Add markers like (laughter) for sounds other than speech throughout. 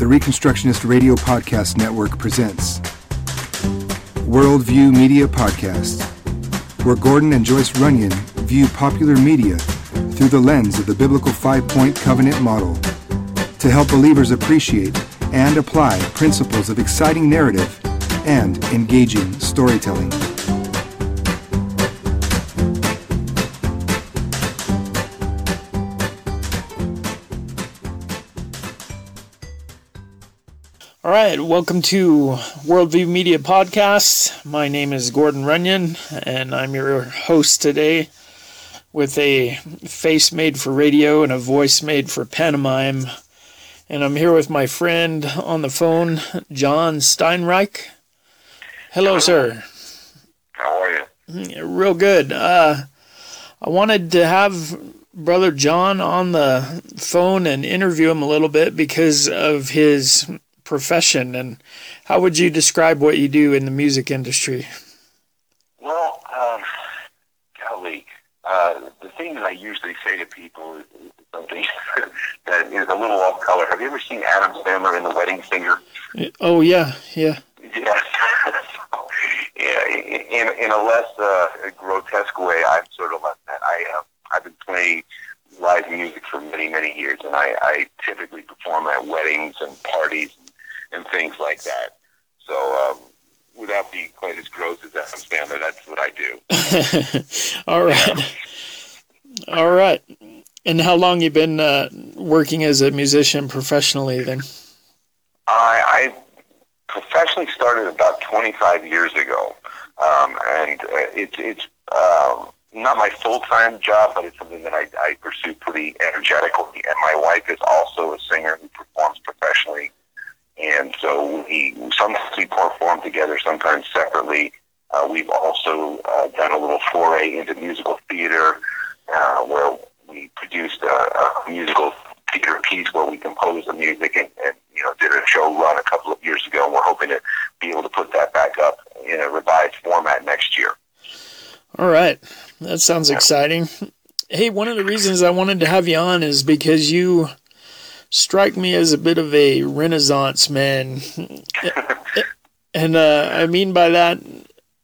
the Reconstructionist Radio Podcast Network presents Worldview Media Podcast, where Gordon and Joyce Runyon view popular media through the lens of the biblical five point covenant model to help believers appreciate and apply principles of exciting narrative and engaging storytelling. All right, welcome to Worldview Media Podcast. My name is Gordon Runyon, and I'm your host today with a face made for radio and a voice made for pantomime. And I'm here with my friend on the phone, John Steinreich. Hello, sir. How are you? Real good. Uh, I wanted to have Brother John on the phone and interview him a little bit because of his profession. And how would you describe what you do in the music industry? Well, um, golly, uh, the thing that I usually say to people is something (laughs) that is a little off color. Have you ever seen Adam Sandler in The Wedding Singer? Oh yeah, yeah. Yes. (laughs) yeah, in, in a less uh, grotesque way, I'm sort of like that. I uh, I've been playing live music for many many years, and I, I typically perform at weddings and parties and things like that. So, um, without being quite as gross as Adam Sandler, that's what I do. (laughs) All right. All right. And how long you been uh, working as a musician professionally then? I, I professionally started about 25 years ago, um, and uh, it's it's uh, not my full time job, but it's something that I, I pursue pretty energetically. And my wife is also a singer who performs professionally and so we sometimes we perform together, sometimes separately. Uh, we've also uh, done a little foray into musical theater, uh, where we produced a, a musical theater piece where we composed the music and, and you know did a show run a couple of years ago. And we're hoping to be able to put that back up in a revised format next year. All right, that sounds exciting. Hey, one of the reasons I wanted to have you on is because you strike me as a bit of a renaissance man. (laughs) and uh, I mean by that,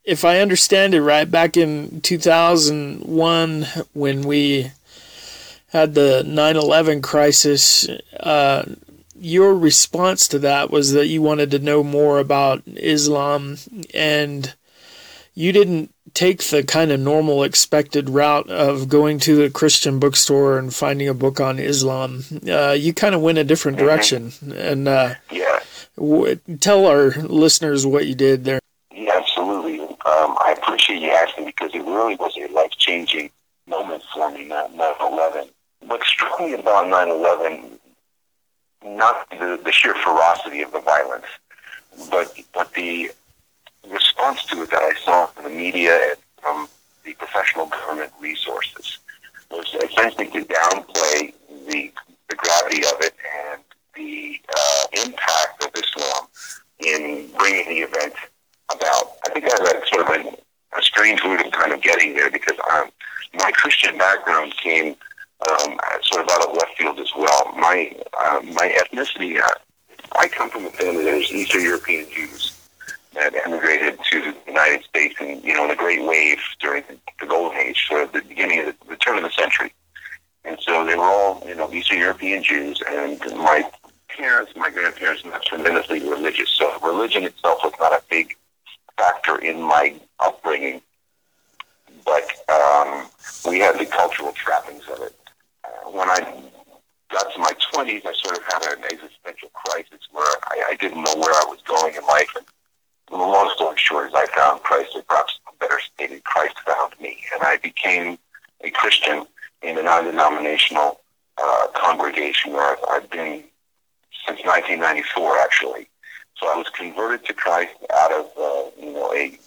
if I understand it right, back in 2001 when we had the 9 11 crisis, uh, your response to that was that you wanted to know more about Islam and you didn't take the kind of normal expected route of going to a Christian bookstore and finding a book on Islam. Uh, you kind of went a different mm-hmm. direction. And uh, yeah. W- tell our listeners what you did there. Yeah, absolutely. Um, I appreciate you asking because it really was a life changing moment for me, not 9 11. What struck me about 9 11, not the, the sheer ferocity of the violence, but, but the response to it that I saw from the media and from the professional government resources was essentially to downplay the, the gravity of it and the uh, impact of Islam in bringing the event about. I think I had sort of a, a strange route of kind of getting there because um, my Christian background came um, sort of out of left field as well. My uh, my ethnicity, uh, I come from a family that is Eastern European Jews that emigrated to the United States and you know in the Great Wave during the, Golden Age, so the beginning of the, the turn of the century. And so they were all you know Eastern European Jews, and my parents, my grandparents, were tremendously religious. So religion itself was not a big factor in my upbringing, but um, we had the cultural trappings of it. Uh, when I got to my 20s, I sort of had an existential crisis where I, I didn't know where I was going in life. And long story short is I found Christ, or perhaps better stated, Christ found me, and I became a Christian in a non-denominational uh, congregation where I've, I've been since 1994, actually. So I was converted to Christ out of, uh, you know, a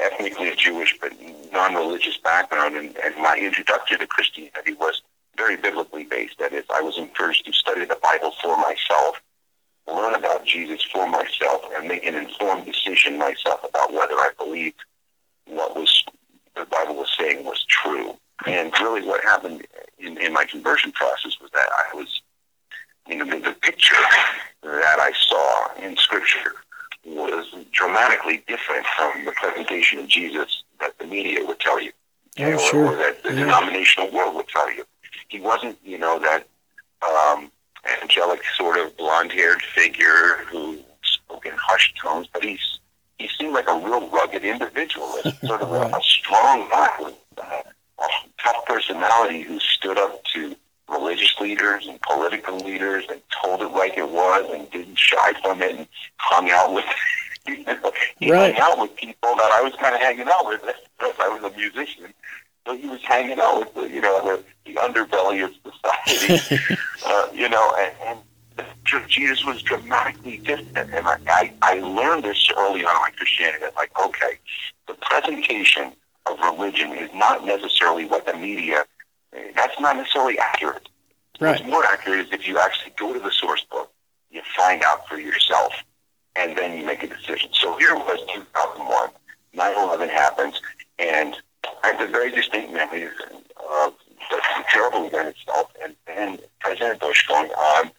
ethnically Jewish but non-religious background, and, and my introduction to Christianity was very biblically based. That is, I was encouraged to study the Bible for myself learn about Jesus for myself and make an informed decision myself about whether I believed what was the Bible was saying was true. And really what happened in, in my conversion process was that I was you know, the, the picture that I saw in Scripture was dramatically different from the presentation of Jesus that the media would tell you, Oh, or, sure. or that the Yeah. denominational world would tell you. He wasn't, you know, that um, angelic sort of blonde-haired figure who spoke in hushed tones, but he's he seemed like a real rugged individual, (laughs) sort of a, a strong guy with uh, a tough personality who stood up to religious leaders and political leaders and told it like it was and didn't shy from it and hung out with (laughs) you know, he Right. hung out with people that I was kind of hanging out with. (laughs) I was a musician, so he was hanging out with the you know the, the underbelly of society, (laughs) uh, you know, and, and the Church of Jesus was dramatically different. And I, I, I learned this early on in my Christianity. That like, okay, the presentation of religion is not necessarily what the media. That's not necessarily accurate. Right. What's more accurate is if you actually go to the source book, you find out for yourself, and then you make a decision. So here was 2001. 9/11 happens, and I have a very distinct memory of the terrible event itself, and then President Bush going on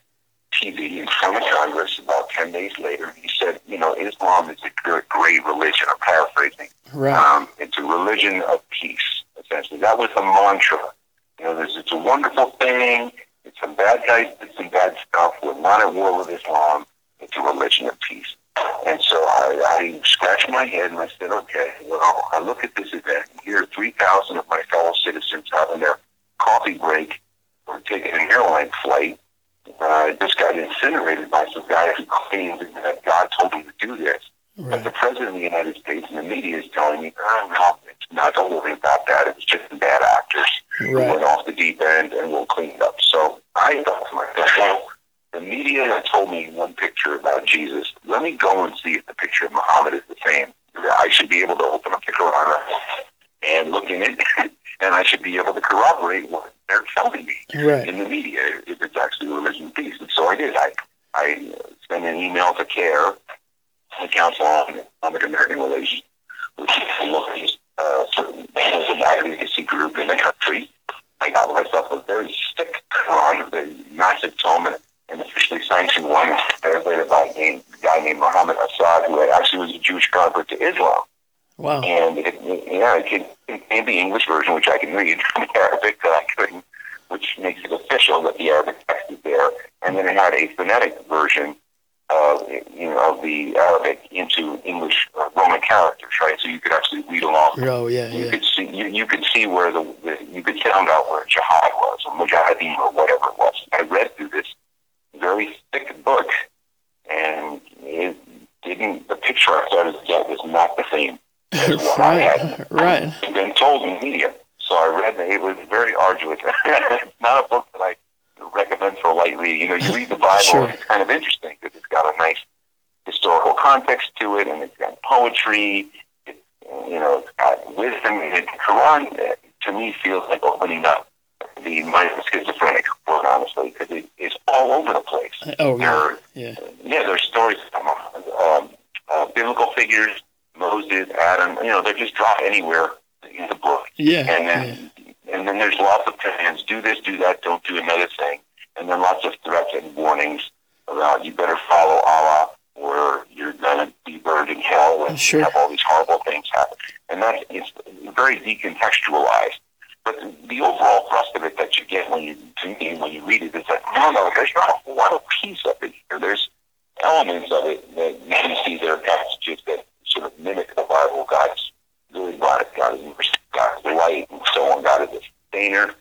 TV in front of Congress about 10 days later. He said, you know, Islam is a gr- great religion. I'm paraphrasing. Right. Um, it's a religion of peace, essentially. That was the mantra. You know, there's, it's a wonderful thing. It's some bad guys did some bad stuff. We're not at war with Islam. It's a religion of peace. And so I, I scratched my head and I said, okay, well, I look at this event. Here are 3,000 of my fellow citizens having their coffee break or taking an airline flight. Uh, just got incinerated by some guy who claimed that God told him to do this. But the president of the United States and the media is telling me, oh, no, it's not, don't worry about that. It was just bad actors who went off the deep end and we'll clean it up. So I thought to myself, well, the media had told me one picture about Jesus. Let me go and see if the picture of Muhammad is the same. I should be able to open up the Quran and look in it, (laughs) and I should be able to corroborate what they're telling me Right. in the media if it's actually a religion peace. And so I did. I I uh, sent an email to CAIR, the Council on Islamic American Relations, which is uh, certain Muslim advocacy group in the country. I got myself a very thick Quran, a massive tome, and an officially sanctioned one, translated by a guy named Muhammad Asad, who actually was a Jewish convert to Islam. Wow. And it, yeah, it can be English version, which I can read, (laughs) and Arabic that I couldn't, which makes it official that the Arabic text is there. And then it had a phonetic version of you know of the Arabic into English uh, Roman characters, right? So you could actually read along. Oh yeah, You yeah. could see you, you could see where the, the you could sound out where jihad was or mujahideen or whatever it was. I read through this very thick book, and it didn't. The picture I started to get was not the same as what I had (laughs) Right. Right. been told in media. So I read that it was very arduous. it's (laughs) not a book that I recommend for light reading. You know, you read the Bible, Sure. it's kind of interesting because it's got a nice historical context to it, and it's got poetry. It, you know, it's got wisdom. And the Quran, uh, to me, feels like opening up the mind of schizophrenic, quite honestly, because it is all over the place. Oh There yeah. are Yeah. yeah, there's stories um, uh, biblical figures, Moses, Adam. You know, they're just dropped anywhere in the book, Yeah. and Yeah. then and then there's lots of commands: do this, do that, don't do another thing, and then lots of threats and warnings about you better follow Allah or you're gonna be burned in hell and Sure. have all these horrible things happen. And that is it's very decontextualized. But the, overall thrust of it that you get when you me when you read it is that no, no, there's not a lot of peace of it here. There's elements of it that you can see there are passages that sort of mimic the Bible. God's good, God, God is mercy, God's light, and so on. God is a sustainer.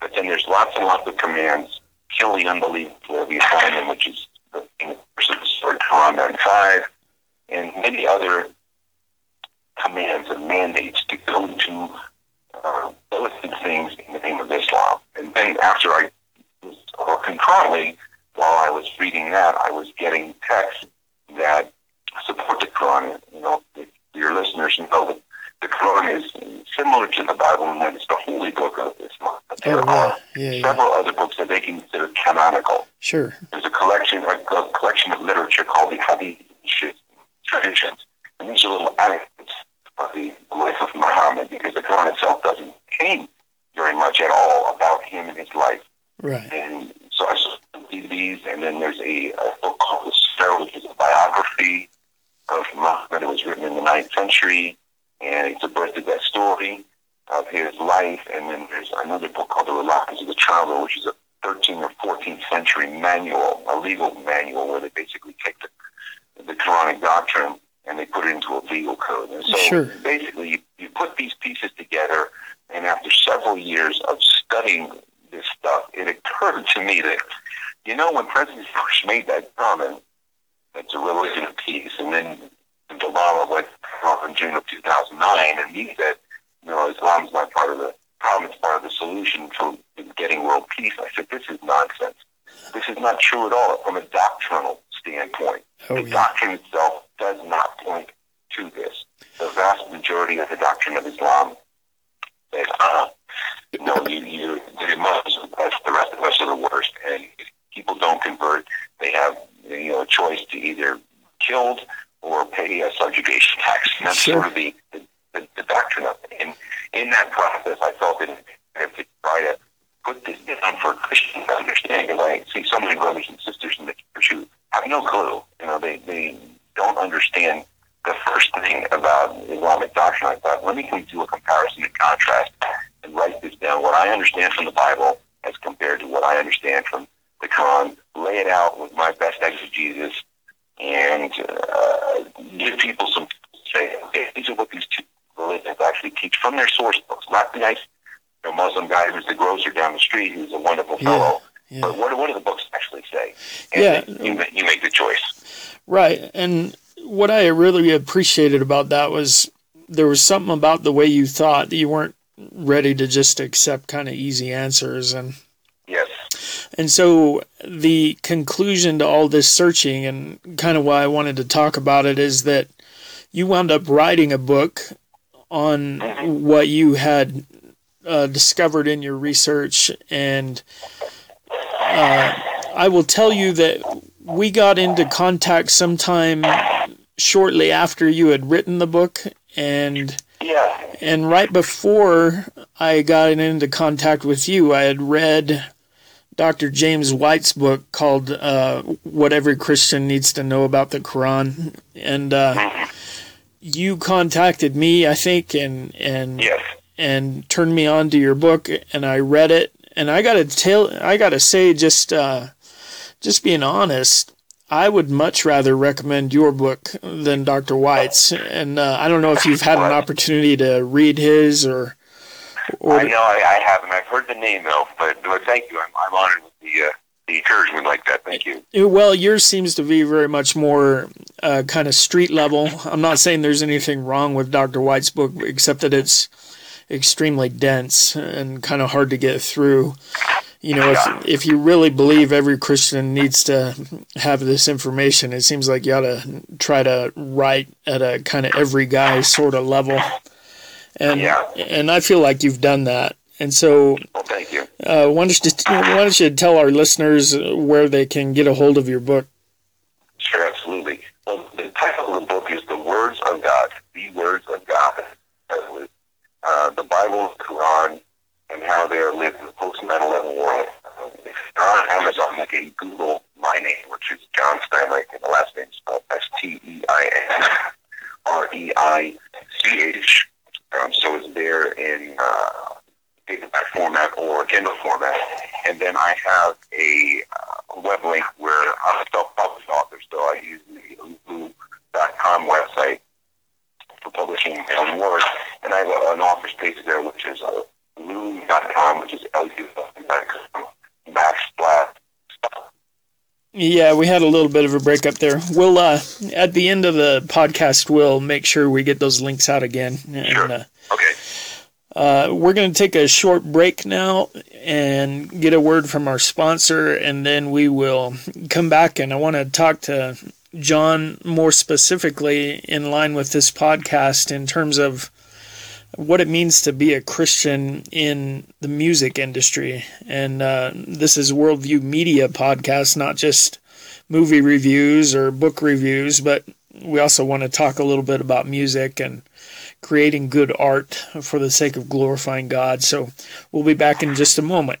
But then there's lots and lots of commands. Kill the unbelievers wherever you find them, which is the in the verse of Quran 95, and many other commands and mandates to go to uh, illicit things in the name of Islam. And then after I was, or concurrently, while I was reading that, I was getting texts that support the Quran. You know, your listeners know that the Quran is similar to the Bible in that it's the holy book of Islam. But there Oh are yeah. Yeah. Yeah. several other books that they consider canonical. Sure. There's a collection, a, a collection of literature called the Hadith traditions, and these are little anecdotes of the life of Muhammad because the Quran itself doesn't contain very much at all about him and his life. Right. And so I saw CDs, and then there's a, a book called The Sira, which is a biography of Muhammad. It was written in the ninth century, and it's a birth to death story of his life. And then there's another book called The Reliance of the Traveler, which is a 13th or 14th century manual, a legal manual, where they basically take the, the Quranic doctrine and they put it into a legal code. And so Sure. basically, you, you put these pieces together, and after several years of studying this stuff, it occurred to me that, you know, when President Bush made that comment, it's a religion of peace, and then Obama went off in June of 2009, and he said, you know, Islam's not part of the problem, it's part of the solution to getting world peace. I said, this is nonsense. This is not true at all from a doctrinal standpoint. Oh, the yeah. doctrine itself does not point to this. The vast majority of the doctrine of Islam says, uh, no, you, you, the Muslims are the rest of us are the worst. And if people don't convert, they have you know a choice to either killed or pay a subjugation tax. And that's Sure. sort of the, the, the, the doctrine of it. And in that process, I felt that I have to try to put this down for understand. Because I see so many brothers and sisters in the church who have no clue. You know, they, they don't understand the first thing about Islamic doctrine. I thought, let me do a comparison and contrast and write this down. What I understand from the Bible as compared to what I understand from the Quran, lay it out with my best exegesis, and uh, give people some say, okay, these are what these two religions actually teach from their source books, not the nice know, Muslim guy who's the grocer down the street who's a wonderful Yeah, fellow. yeah. But what, what do the books actually say? And Yeah. you, you make the choice. Right. And what I really appreciated about that was there was something about the way you thought that you weren't ready to just accept kind of easy answers and Yes. and so the conclusion to all this searching and kind of why I wanted to talk about it is that you wound up writing a book on mm-hmm. what you had uh, discovered in your research and uh, I will tell you that we got into contact sometime shortly after you had written the book and Yeah. and right before I got into contact with you, I had read Dr. James White's book called uh, "What Every Christian Needs to Know About the Quran," and uh, you contacted me, I think, and and Yes. And turned me on to your book, and I read it, and I gotta tell, I gotta say, just uh, just being honest, I would much rather recommend your book than Dr. White's, and uh, I don't know if you've had an opportunity to read his or or I know I, I haven't. I've heard the name though, but, but thank you. I'm, I'm honored with the uh, the encouragement like that. Thank you. Well, yours seems to be very much more uh, kind of street level. I'm not saying there's anything wrong with Dr. White's book, except that it's extremely dense and kind of hard to get through. You know, if if you really believe every Christian needs to have this information, it seems like you ought to try to write at a kind of every guy sort of level. And Yeah. and I feel like you've done that. And so Well, thank you. uh, why, don't you, why don't you tell our listeners where they can get a hold of your book? Sure, absolutely. Well, the title of the book is "The Words of God." The words of God. Uh, the Bible, Quran, and how they are lived in the post 9/11 world. If you're on Amazon, you can Google my name, which is John Steinreich, and the last name is spelled S T E I N R E I C H. Um, so it's there in uh, paperback format or Kindle format. And then I have a uh, web link where I'm a self-published author, so I use the Lulu.com website for publishing my own work. And I have a, an author's page there, which is uh, Lulu.com, which is L-U.com, backslash. Yeah, we had a little bit of a break up there. We'll uh, at the end of the podcast, we'll make sure we get those links out again. And, Sure. uh, Okay. Uh, we're going to take a short break now and get a word from our sponsor, and then we will come back. And I want to talk to John more specifically in line with this podcast in terms of what it means to be a Christian in the music industry. And uh, this is Worldview Media Podcast, not just movie reviews or book reviews, but we also want to talk a little bit about music and creating good art for the sake of glorifying God. So we'll be back in just a moment.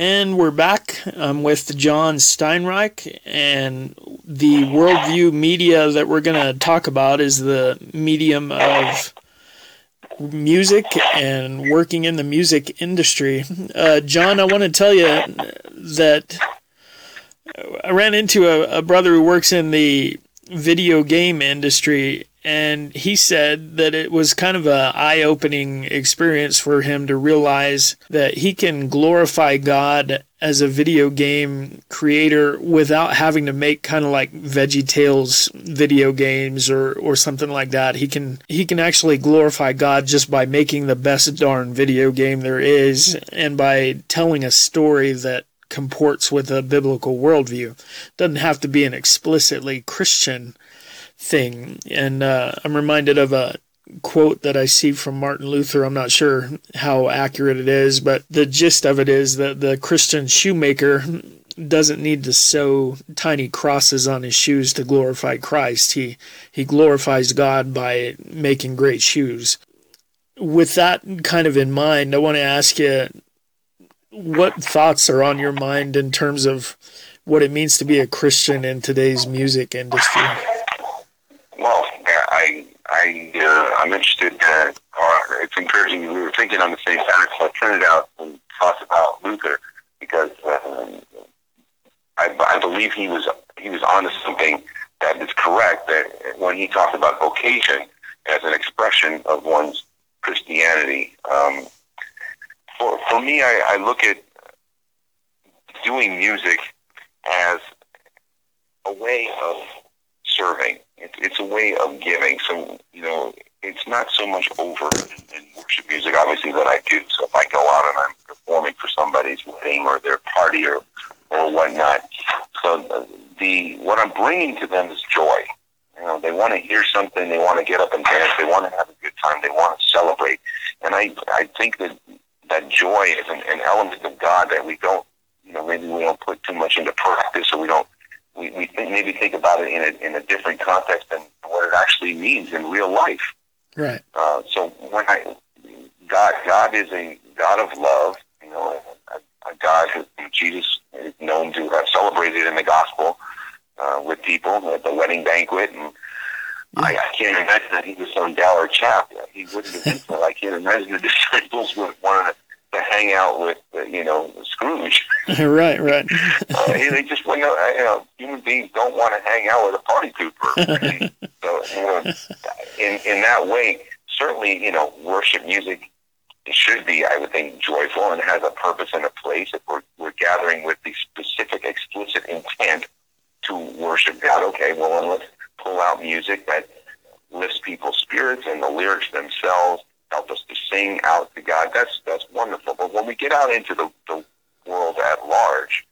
And we're back. I'm with John Steinreich, and the worldview media that we're going to talk about is the medium of music and working in the music industry. Uh, John, I want to tell you that I ran into a, a brother who works in the video game industry and he said that it was kind of a eye-opening experience for him to realize that he can glorify God as a video game creator without having to make kind of like Veggie Tales video games or or something like that. He can he can actually glorify God just by making the best darn video game there is and by telling a story that comports with a biblical worldview. Doesn't have to be an explicitly Christian thing. And uh, I'm reminded of a quote that I see from Martin Luther. I'm not sure how accurate it is, but the gist of it is that the Christian shoemaker doesn't need to sew tiny crosses on his shoes to glorify Christ. He he glorifies God by making great shoes. With that kind of in mind, I want to ask you what thoughts are on your mind in terms of what it means to be a Christian in today's music industry. Well, I I uh, I'm interested. Uh, or it's encouraging. We were thinking on the same pattern, so I printed out and talked about Luther because um, I, I believe he was he was onto something that is correct. That when he talked about vocation as an expression of one's Christianity, um, for for me, I, I look at doing music as a way of serving it's, it's a way of giving. So, you know, it's not so much over in worship music, obviously, that I do. So if I go out and I'm performing for somebody's wedding or their party or, or whatnot, so the what I'm bringing to them is joy. You know, they want to hear something, they want to get up and dance, they want to have a good time, they want to celebrate. And I, I think that that joy is an, an element of God that we don't, you know, maybe we don't put too much into practice or we don't we, we think, maybe think about it in a, in a different context than what it actually means in real life. Right. Uh, so when I, God, God is a God of love, you know, a, a God who Jesus is known to have celebrated in the gospel uh, with people at the wedding banquet. And yeah. I, I can't imagine that he was some dour chap. He wouldn't have been so. I can't imagine the disciples would want to to hang out with, uh, you know, Scrooge. (laughs) right, right. (laughs) uh, they just, you know, you know, human beings don't want to hang out with a party pooper. (laughs) so, you know, in in that way, certainly, you know, worship music should be, I would think, joyful and has a purpose and a place. If we're we're gathering with the specific, explicit intent to worship God, okay, well, then let's pull out music that lifts people's spirits and the lyrics themselves help us to sing out to God. That's that's wonderful. But when we get out into the, the world at large,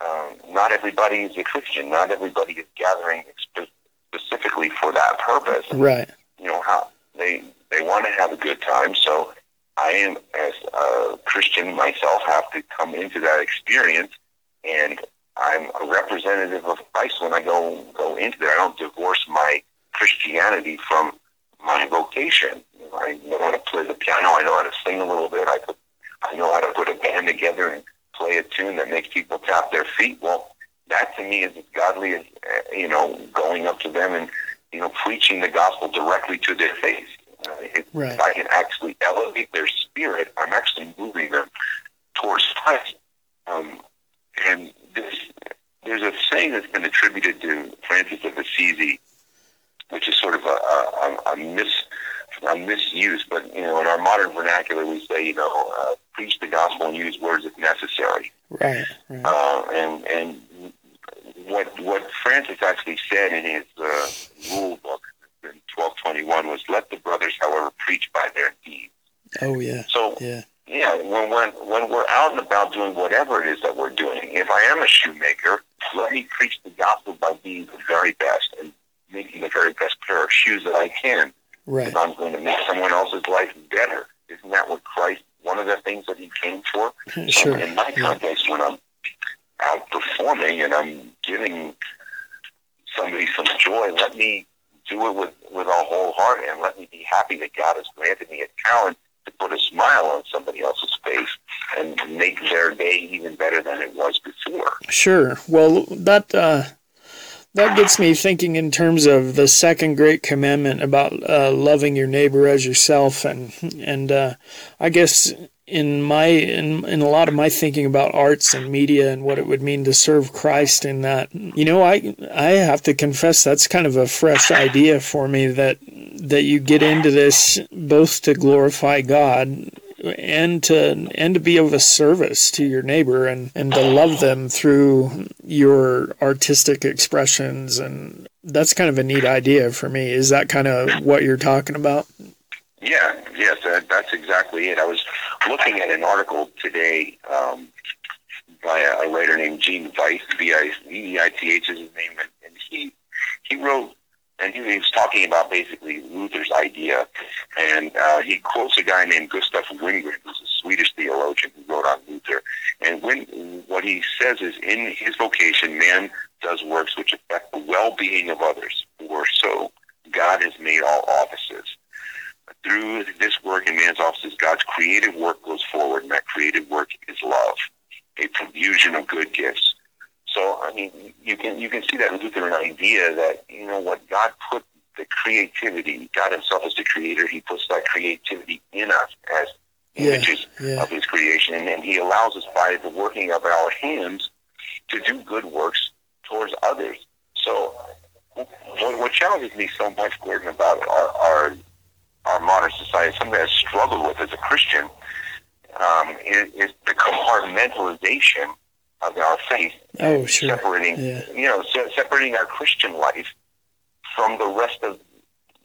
um, not everybody is a Christian. Not everybody is gathering spe- specifically for that purpose. Right. You know how they they want to have a good time. So I am, as a Christian myself, have to come into that experience, and I'm a representative of Christ when I go go into there. I don't divorce my Christianity from my vocation. I know how to play the piano. I know how to sing a little bit. I could, I know how to put a band together and play a tune that makes people tap their feet. Well, that to me is as godly as uh, you know going up to them and you know, preaching the gospel directly to their face. Uh, if, Right. if I can actually elevate their spirit, I'm actually moving them towards Christ. Um, and this, there's a saying that's been attributed to Francis of Assisi, which is sort of a, a mis a misuse, but you know, in our modern vernacular, we say, you know, uh, preach the gospel and use words if necessary. Right. Right. Uh, and and what what Francis actually said in his uh, rule book in 1221 was, "Let the brothers, however, preach by their deeds." Oh yeah. So Yeah. yeah, when when when we're out and about doing whatever it is that we're doing, if I am a shoemaker, let me preach the gospel by being the very best and making the very best pair of shoes that I can. Right. If I'm going to make someone else's life better, isn't that what Christ? One of the things that He came for. (laughs) Sure. In my Yeah. context, when I'm out performing and I'm giving somebody some joy, let me do it with, with a whole heart and let me be happy that God has granted me a talent to put a smile on somebody else's face and make their day even better than it was before. Sure. Well, that uh, that gets me thinking in terms of the second great commandment about uh, loving your neighbor as yourself, and and uh, I guess in my in, in a lot of my thinking about arts and media and what it would mean to serve Christ in that, you know, I I have to confess that's kind of a fresh idea for me that that you get into this both to glorify God and to and to be of a service to your neighbor and and to love them through your artistic expressions. And that's kind of a neat idea for me. Is that kind of what you're talking about? Yeah, yes, that, that's exactly it. I was looking at an article today um, by a, a writer named Gene Veith, V-I-V-I-T-H is his name, and he he wrote, and he, was talking about basically Luther's idea, and uh, he quotes a guy named Gustav Wingren, who's a Swedish theologian who wrote on Luther, and when what he says is, in his vocation, man does works which affect the well-being of others, for so God has made all offices. Through this work in man's offices, God's creative work goes forward, and that creative work is love, a profusion of good gifts. So, I mean, you can you can see that Lutheran idea that you know what God put the creativity, God Himself is the Creator. He puts that creativity in us as Yeah, images yeah. of His creation, and He allows us by the working of our hands to do good works towards others. So, what, what challenges me so much, Gordon, about our, our our modern society, something I've struggled with as a Christian, um, is, is the (laughs) compartmentalization of our faith, oh sure separating, Yeah. you know, se- separating our Christian life from the rest of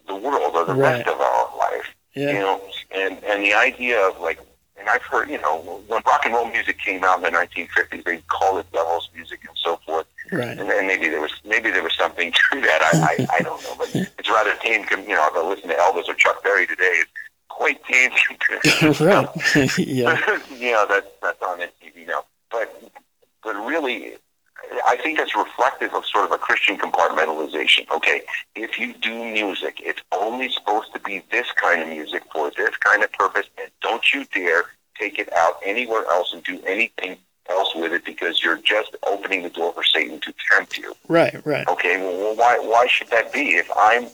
the world or the Right. rest of our life. You know, and and the idea of like, and I've heard, you know, when rock and roll music came out in the 1950s, they called it devil's music and so forth. right And, and maybe there was maybe there was something (laughs) to that. I, I, I don't know, but (laughs) it's rather tame. You know, if I listen to Elvis or Chuck Berry today, it's quite tame compared (laughs) right yeah you know that's that's on MTV now. But but really, I think that's reflective of sort of a Christian compartmentalization. Okay, if you do music, it's only supposed to be this kind of music for this kind of purpose, and don't you dare take it out anywhere else and do anything else with it because you're just opening the door for Satan to tempt you. right right Okay, well, why why should that be? If I'm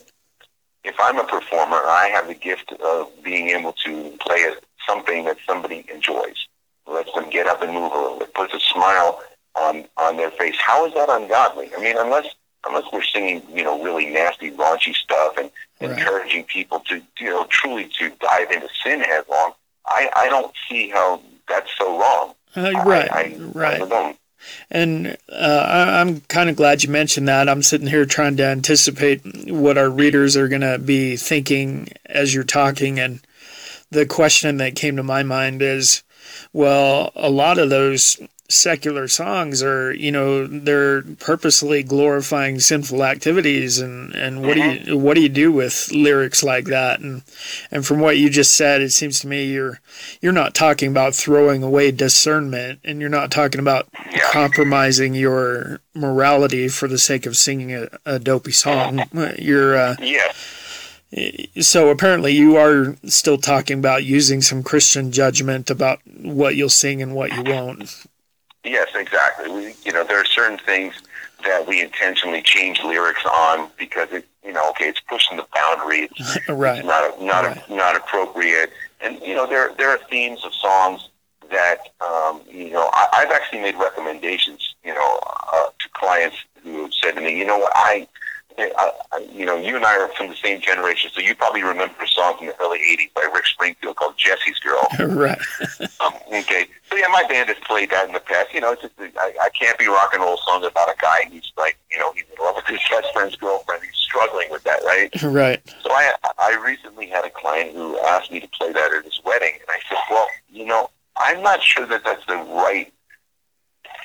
if I'm a performer, I have the gift of being able to play something that somebody enjoys, lets them get up and move a little bit, puts a smile on on their face. How is that ungodly? I mean, unless unless we're singing, you know, really nasty, raunchy stuff and Right. encouraging people to, you know, truly to dive into sin headlong, I I don't see how that's so wrong. uh, I- right I, right I don't. And uh, I, I'm kind of glad you mentioned that. I'm sitting here trying to anticipate what our readers are going to be thinking as you're talking. And the question that came to my mind is well, a lot of those secular songs are, you know, they're purposely glorifying sinful activities and, and what do you what do you do with lyrics like that? And and from what you just said, it seems to me you're you're not talking about throwing away discernment and you're not talking about Yeah. compromising your morality for the sake of singing a, a dopey song. You're uh, Yeah. So apparently you are still talking about using some Christian judgment about what you'll sing and what you won't. Yes, exactly. We, you know, there are certain things that we intentionally change lyrics on because it, you know, okay, it's pushing the boundary. It's, (laughs) right. it's not not Right. not appropriate. And you know, there there are themes of songs that um, you know I, I've actually made recommendations, you know, uh, to clients who have said to me, you know what, I, I, I, you know, you and I are from the same generation, so you probably remember a song from the early '80s by Rick Springfield called "Jesse's Girl." (laughs) right. Um, okay, so yeah, my band has played that in the past. You know, it's just I, I can't be rock and roll songs about a guy who's like, you know, he's in love with his best friend's girlfriend. He's struggling with that, right? Right. So I I recently had a client who asked me to play that at his wedding, and I said, well, you know, I'm not sure that that's the right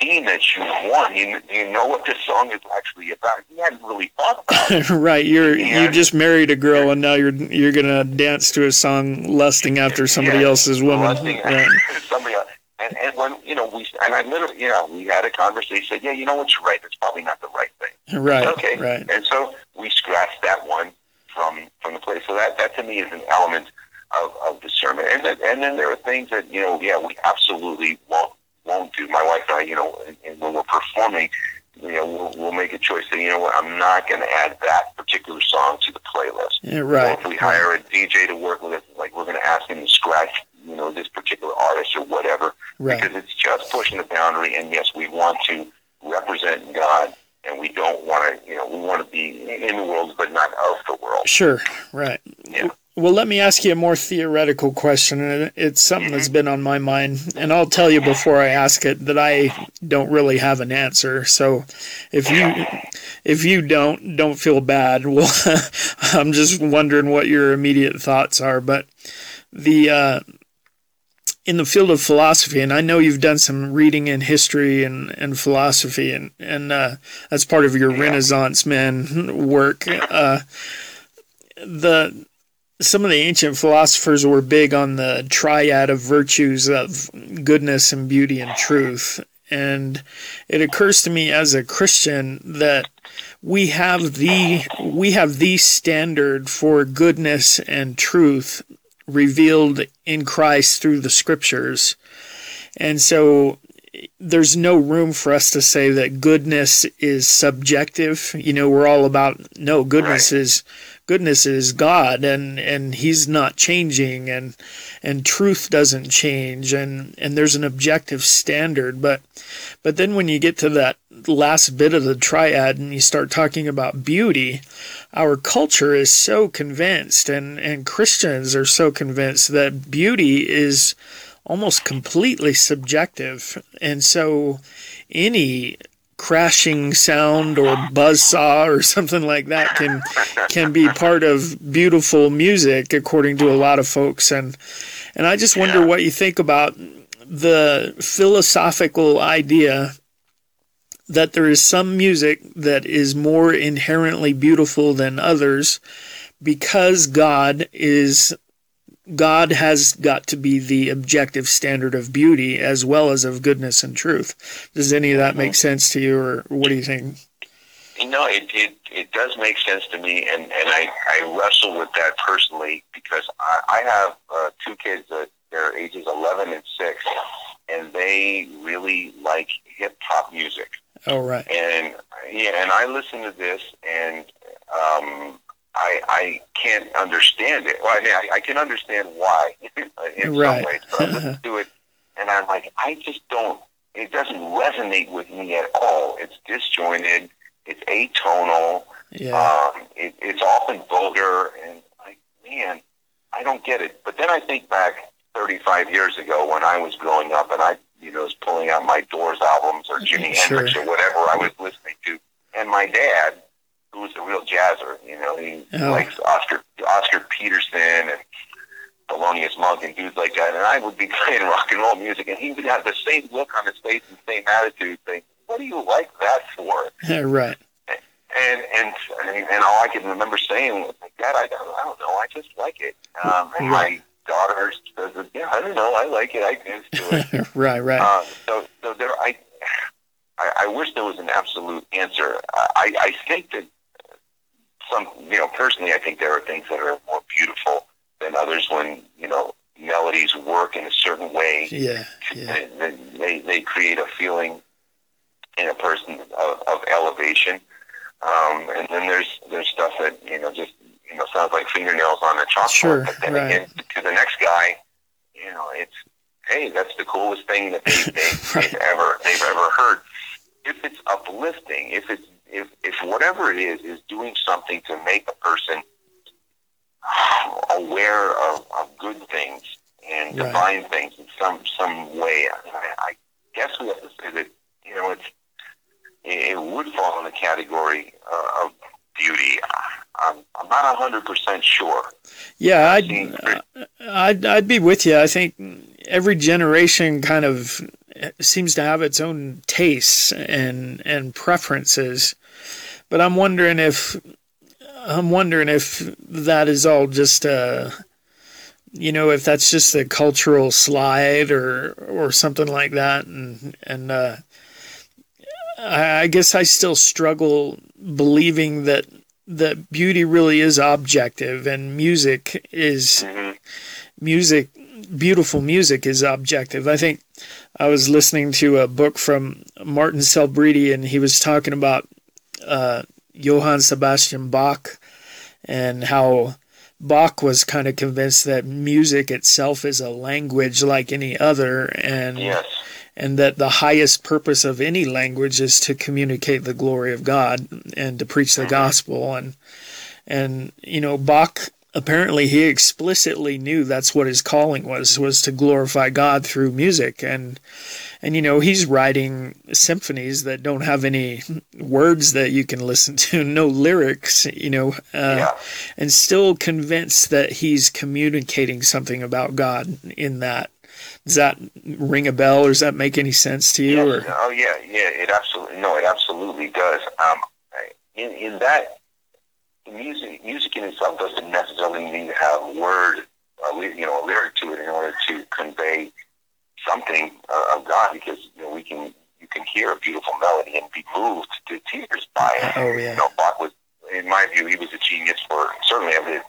theme that you want. You, you know what this song is actually about. He hadn't really thought about (laughs) it. right. You're you just married a girl and now you're you're gonna dance to a song lusting after somebody Yeah, else's woman. lusting Right. (laughs) somebody else. And, and when you know we and I literally you know we had a conversation. Said, yeah, you know what, you're right. It's probably not the right thing. Right. Okay. Right. And so we scratched that one from from the place. So that that to me is an element of, of discernment. And then and then there are things that you know, yeah, we absolutely won't won't do. My wife and I, you know, and, and when we're performing, you know, we'll, we'll make a choice that you know what, I'm not going to add that particular song to the playlist. Yeah, right. if we hire a DJ to work with us, like we're going to ask him to scratch, you know, this particular artist or whatever, Right. because it's just pushing the boundary. And yes, we want to represent God, and we don't want to, you know, we want to be in the world, but not of the world. Sure. Right. Yeah. Well, let me ask you a more theoretical question, and it's something that's been on my mind. And I'll tell you before I ask it that I don't really have an answer. So, if you if you don't, don't feel bad. (laughs) Well, I'm just wondering what your immediate thoughts are. But the uh, in the field of philosophy, and I know you've done some reading in history and, and philosophy, and and uh, that's part of your Renaissance man work. Uh, the some of the ancient philosophers were big on the triad of virtues of goodness and beauty and truth. And it occurs to me as a Christian that we have the we have the standard for goodness and truth revealed in Christ through the scriptures. And so there's no room for us to say that goodness is subjective. You know, we're all about no goodness is goodness is God and and he's not changing and and truth doesn't change and and there's an objective standard. But but then when you get to that last bit of the triad and you start talking about beauty our culture is so convinced and and Christians are so convinced that beauty is almost completely subjective. And so any crashing sound or buzz saw or something like that can can be part of beautiful music according to a lot of folks. And and I just wonder what you think about the philosophical idea that there is some music that is more inherently beautiful than others because God is God has got to be the objective standard of beauty as well as of goodness and truth. Does any of that make sense to you, or what do you think? You know, it, it, it does make sense to me, and, and I, I wrestle with that personally because I, I have uh, two kids that they're ages 11 and 6, and they really like hip hop music. Oh, right. And yeah, and I listen to this, and um, I I can't understand it. Well, I mean, I, I can understand why (laughs) in Right. some ways, but I listen to it, (laughs) and I'm like, I just don't. It doesn't resonate with me at all. It's disjointed. It's atonal. Yeah. Um, it, it's often vulgar, and like, man, I don't get it. But then I think back 35 years ago when I was growing up, and I, you know, was pulling out my Doors albums or Jimi Sure. Hendrix or whatever I was listening to, and my dad, who was a real jazzer, you know, he Oh. likes Oscar Oscar Peterson and Thelonious Monk and dudes like that, and I would be (laughs) playing rock and roll music, and he would have the same look on his face and same attitude, saying, "What do you like that for?" right. And and and all I can remember saying was, like, "Dad, I don't, I don't know. I just like it." Um, and my daughter says, "Yeah, I don't know. I like it. I dance to it." (laughs) right. Right. uh, so so there, I, (sighs) I I wish there was an absolute answer. I I think that some you know personally, I think there are things that are more beautiful than others when you know melodies work in a certain way yeah. Yeah. they, they, they create a feeling in a person of, of elevation. Um, and then there's there's stuff that you know just you know sounds like fingernails on a chalkboard. Sure, but then right. again, to the next guy, you know, it's hey, that's the coolest thing that they, they, (laughs) they've ever they've ever heard. If it's uplifting, if it's if if whatever it is is doing something to make a person aware of, of good things and Right. divine things in some some way, I, I guess we have to say that you know it's it, it would fall in the category uh, of beauty. I'm, I'm not hundred percent sure. Yeah, I'd, I'd I'd be with you. I think every generation kind of seems to have its own tastes and and preferences, but I'm wondering if I'm wondering if that is all just uh you know if that's just a cultural slide or or something like that and and uh I, guess I still struggle believing that that beauty really is objective and music is music beautiful music is objective i think i was listening to a book from martin selbrede and he was talking about uh, johann sebastian bach and how bach was kind of convinced that music itself is a language like any other and Yes. And that the highest purpose of any language is to communicate the glory of God and to preach the gospel. And and you know Bach apparently he explicitly knew that's what his calling was was to glorify God through music. And and you know he's writing symphonies that don't have any words that you can listen to (laughs) no lyrics you know uh, Yeah. and still convinced that he's communicating something about God in that does that ring a bell or does that make any sense to you or Oh yeah, yeah. It absolutely no, it absolutely does. Um, in in that music, music in itself doesn't necessarily need to have a word, a, you know, a lyric to it in order to convey something uh, of God. Because you know, we can you can hear a beautiful melody and be moved to tears by it. Oh, yeah. You know, Bach was, in my view, he was a genius for certainly of his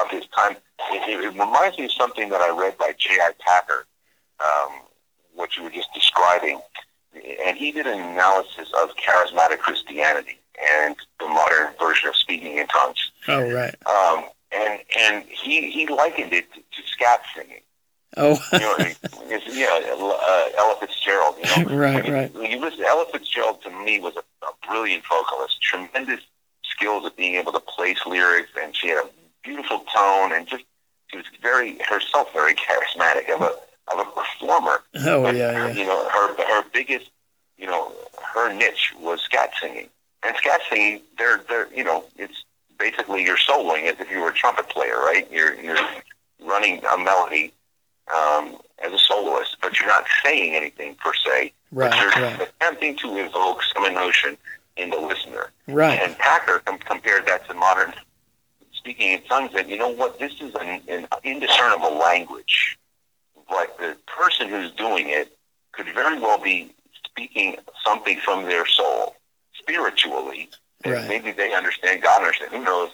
of his time. It, it reminds me of something that I read by J.I. Packer. Um, what you were just describing, and he did an analysis of charismatic Christianity and the modern version of speaking in tongues. oh right Um, and and he, he likened it to, to scat singing. oh You know, it's, yeah, uh, Ella Fitzgerald. You know, (laughs) Right, you, right. You listen, Ella Fitzgerald to me was a, a brilliant vocalist, tremendous skills at being able to place lyrics, and she had a beautiful tone, and just she was very herself very (laughs) charismatic of a of a performer. oh yeah yeah You know, her her biggest, her niche was scat singing. And scat singing, they're they're you know, it's basically you're soloing as if you were a trumpet player, right? You're you're running a melody um, as a soloist, but you're not saying anything per se. Right, but you're right. attempting to evoke some emotion in the listener. right And Packer com- compared that to modern speaking in tongues. And you know what? This is an, an indiscernible language, but the person who's doing it could very well be speaking something from their soul, spiritually. Right. Maybe they understand God understands. Who knows?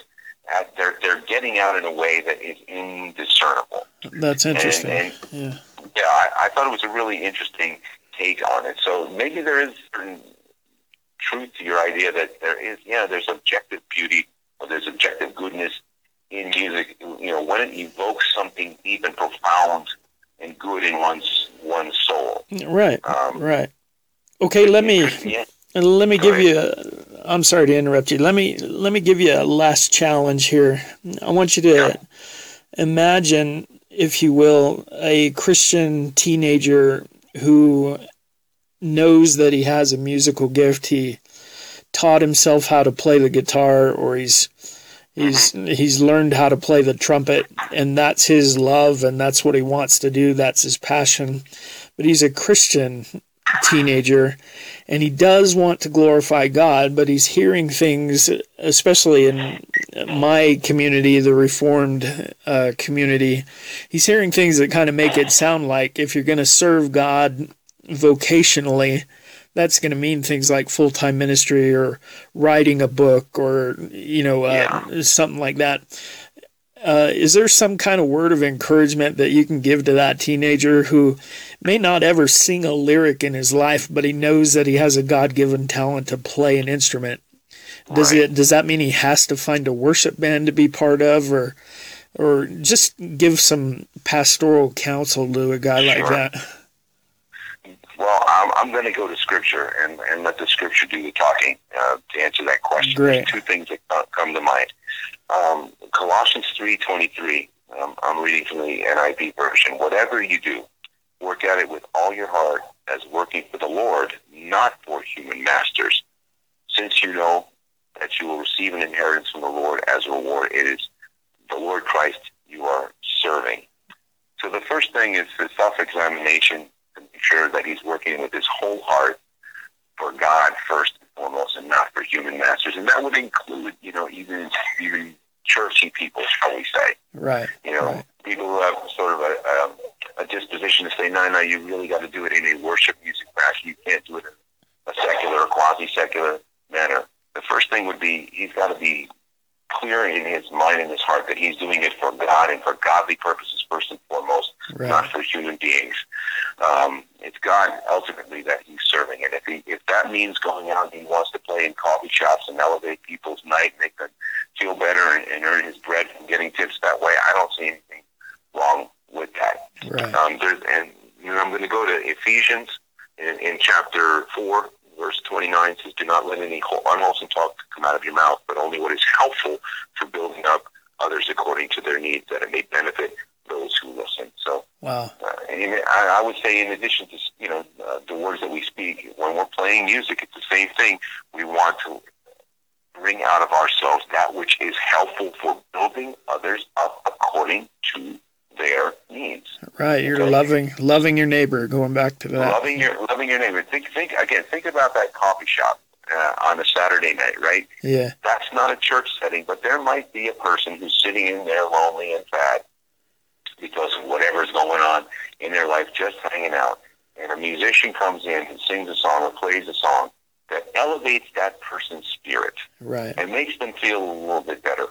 Uh, they're they're getting out in a way that is indiscernible. that's interesting and- yeah Yeah, I, I thought it was a really interesting take on it. So maybe there is certain truth to your idea that there is, yeah, there's objective beauty or there's objective goodness in music. You know, when it evokes something deep and profound and good in one's one's soul. right Um, right okay let me let me give you. A, I'm sorry to interrupt you. Let me let me give you a last challenge here. I want you to imagine, if you will, a Christian teenager who knows that he has a musical gift. He taught himself how to play the guitar, or he's he's he's learned how to play the trumpet, and that's his love, and that's what he wants to do. That's his passion. But he's a Christian teenager and he does want to glorify God, but he's hearing things, especially in my community, the Reformed uh, community. He's hearing things that kind of make it sound like if you're going to serve God vocationally, that's going to mean things like full time ministry or writing a book or you know uh, something like that. Uh, is there some kind of word of encouragement that you can give to that teenager who may not ever sing a lyric in his life, but he knows that he has a God given talent to play an instrument? Does Right. it does that mean he has to find a worship band to be part of, or or just give some pastoral counsel to a guy like that? Well, I'm, I'm going to go to Scripture and, and let the Scripture do the talking uh, to answer that question. Great. There's two things that come to mind. Um, Colossians 3.23, um, I'm reading from the NIV version. Whatever you do, work at it with all your heart as working for the Lord, not for human masters, since you know that you will receive an inheritance from the Lord as a reward. It is the Lord Christ you are serving. So the first thing is the self-examination to make sure that he's working with his whole heart for God first foremost, and not for human masters. And that would include, you know, even even churchy people, shall we say? Right. You know, Right. people who have sort of a, a, a disposition to say, no, no, you really got to do it in a worship music fashion. You can't do it in a secular or quasi-secular manner. The first thing would be he's got to be clear in his mind and his heart that he's doing it for God and for godly purposes first and foremost, Right. not for human beings. Um, it's God ultimately that he's serving, and if he if that means going out and he wants to play in coffee shops and elevate people's night, make them feel better, and, and earn his bread from getting tips that way, I don't see anything wrong with that. Right. Um, there's, and you know, I'm going to go to Ephesians in, in chapter 4, verse 29 says, Do not let any whole- unwholesome talk come out of your mouth, but only what is helpful for building up others according to their needs, that it may benefit those who listen. So Wow. uh, and I, I would say, in addition to you know uh, the words that we speak, when we're playing music, it's the same thing. We want to bring out of ourselves that which is helpful for building others up according to their needs. Right. You're loving loving your neighbor. Going back to that. Loving your loving your neighbor. Think think again. Think about that coffee shop uh, on a Saturday night, right? Yeah. That's not a church setting, but there might be a person who's sitting in there lonely and sad because of whatever's going on in their life, just hanging out. And a musician comes in and sings a song or plays a song that elevates that person's spirit Right. and makes them feel a little bit better.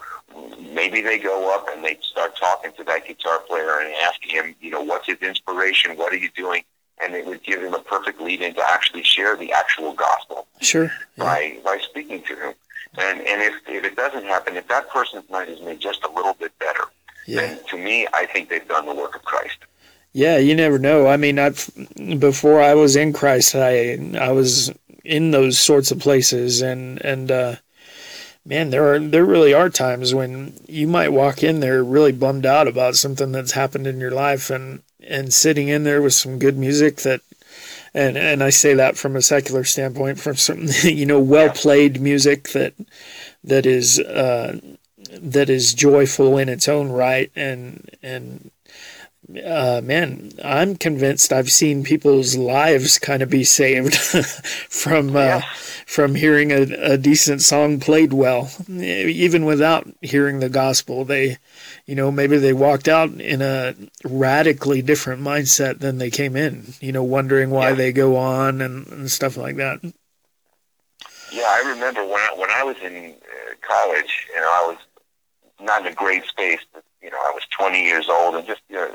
Maybe they go up and they start talking to that guitar player and asking him, you know, what's his inspiration? What are you doing? And it would give him a perfect lead in to actually share the actual gospel Sure. Yeah. by by speaking to him. And and if if it doesn't happen, if that person's mind is made just a little bit better, Yeah. then to me, I think they've done the work of Christ. Yeah, you never know. I mean, I've before I was in Christ, I I was in those sorts of places, and and uh, man, there are there really are times when you might walk in there really bummed out about something that's happened in your life, and and sitting in there with some good music that. And and I say that from a secular standpoint, from some (laughs) you know well played music that that is uh, that is joyful in its own right, and and uh, man, I'm convinced I've seen people's lives kind of be saved (laughs) from uh, Yeah. from hearing a, a decent song played well, even without hearing the gospel. They, you know, maybe they walked out in a radically different mindset than they came in. You know, wondering why Yeah. they go on and, and stuff like that. Yeah, I remember when I, when I was in uh, college, you know, I was not in a great space. But, you know, I was 20 years old and just you know,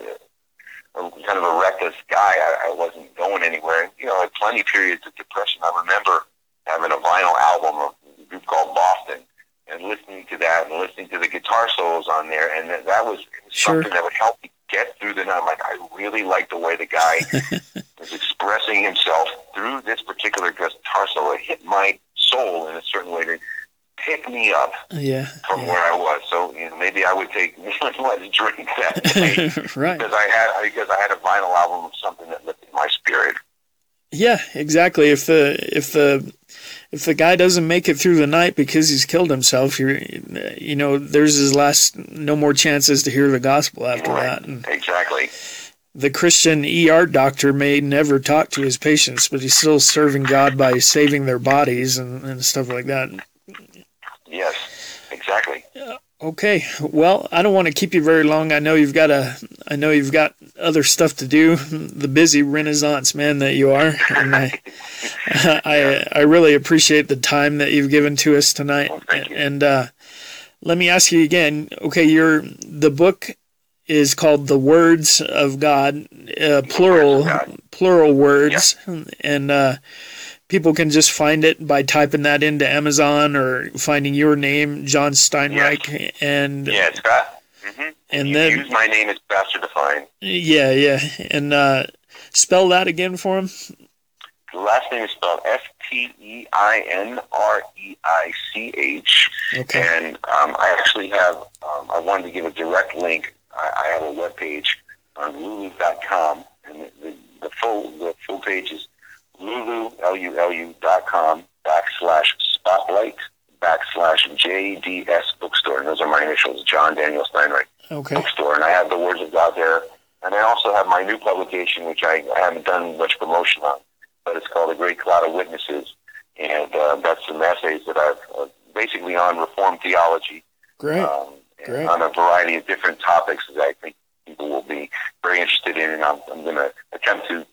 kind of a reckless guy. I, I wasn't going anywhere. You know, I had plenty of periods of depression. I remember having a vinyl album of a group called Boston and listening to that and listening to the guitar solos on there. And that, that was, was Sure. something that would help me get through the night. I'm like, I really like the way the guy (laughs) was expressing himself through this particular guitar solo. It hit my soul in a certain way to pick me up Yeah, from yeah. where I was. So you know, maybe I would take (laughs) less drink that (laughs) day right. because I had because I had a vinyl album of something that lifted my spirit. Yeah, exactly. If the if the if the guy doesn't make it through the night because he's killed himself, you're you know there's his last no more chances to hear the gospel after Right. that. And Exactly. the Christian ER doctor may never talk to his patients, but he's still serving God by saving their bodies and, and stuff like that. Okay, well, I don't want to keep you very long. I know you've got a, I know you've got other stuff to do. The busy Renaissance man that you are, and I, (laughs) I, I really appreciate the time that you've given to us tonight. Oh, thank you. And uh, let me ask you again. Okay, your the book is called "The Words of God," uh, plural, God. plural words, and uh, people can just find it by typing that into Amazon or finding your name, John Steinreich, and yeah, Scott. Mm-hmm. And you then use my name is faster to find. Yeah, yeah, and uh, spell that again for him. The last name is spelled S T E I N R E I C H. Okay. And um, I actually have. Um, I wanted to give a direct link. I, I have a web page on lulu.com, and the, the, the full the full page is lulu l u l u dot com backslash spotlight backslash JDS bookstore. And those are my initials, John Daniel Steinreich Okay. bookstore. And I have the Words of God there. And I also have my new publication, which I, I haven't done much promotion on, but it's called A Great Cloud of Witnesses. And uh, that's some essays that I've uh, basically on Reformed theology Great. um, Great. on a variety of different topics that I think people will be very interested in. And I'm, I'm going to attempt to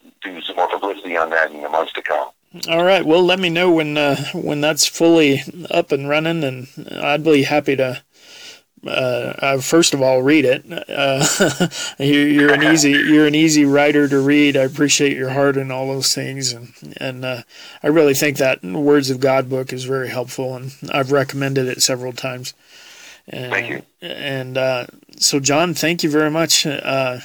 do some more publicity on that in the months to come. All right. Well, let me know when uh, when that's fully up and running, and I'd be happy to. Uh, uh, first of all, read it. Uh, (laughs) you're, you're an easy you're an easy writer to read. I appreciate your heart and all those things, and and uh, I really think that Words of God book is very helpful, and I've recommended it several times. And, Thank you. And uh, so, John, thank you very much. Uh,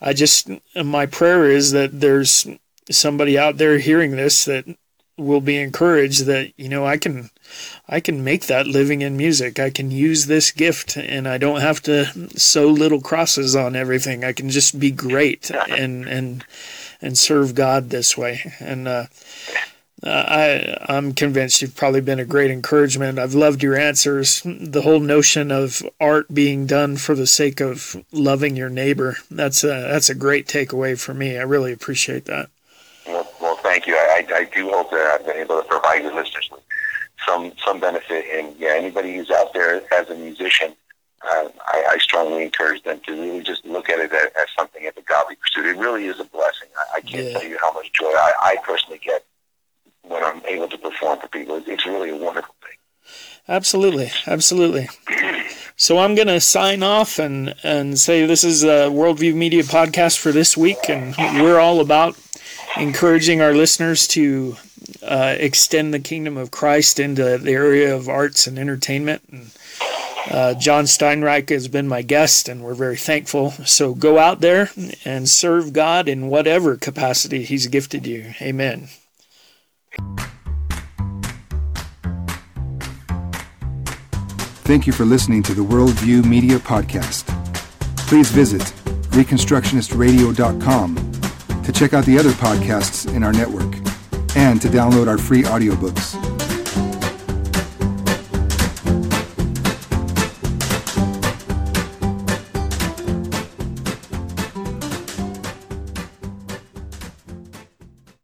I just my prayer is that there's somebody out there hearing this that will be encouraged that you know I can I can make that living in music. I can use this gift and I don't have to sew little crosses on everything. I can just be great and and and serve God this way. And uh, I I'm convinced you've probably been a great encouragement. I've loved your answers. The whole notion of art being done for the sake of loving your neighbor. That's a that's a great takeaway for me. I really appreciate that. Thank you. I, I do hope that I've been able to provide your listeners with some some benefit. And yeah, anybody who's out there as a musician, uh, I, I strongly encourage them to really just look at it as, as something of a godly pursuit. It really is a blessing. I, I can't Yeah. tell you how much joy I, I personally get when I'm able to perform for people. It's, it's really a wonderful thing. Absolutely, absolutely. So I'm going to sign off and and say this is a Worldview Media podcast for this week, and we're all about encouraging our listeners to uh, extend the kingdom of Christ into the area of arts and entertainment. And uh, John Steinreich has been my guest, and we're very thankful. So go out there and serve God in whatever capacity He's gifted you. Amen. Thank you for listening to the Worldview Media Podcast. Please visit ReconstructionistRadio.com to check out the other podcasts in our network and to download our free audiobooks.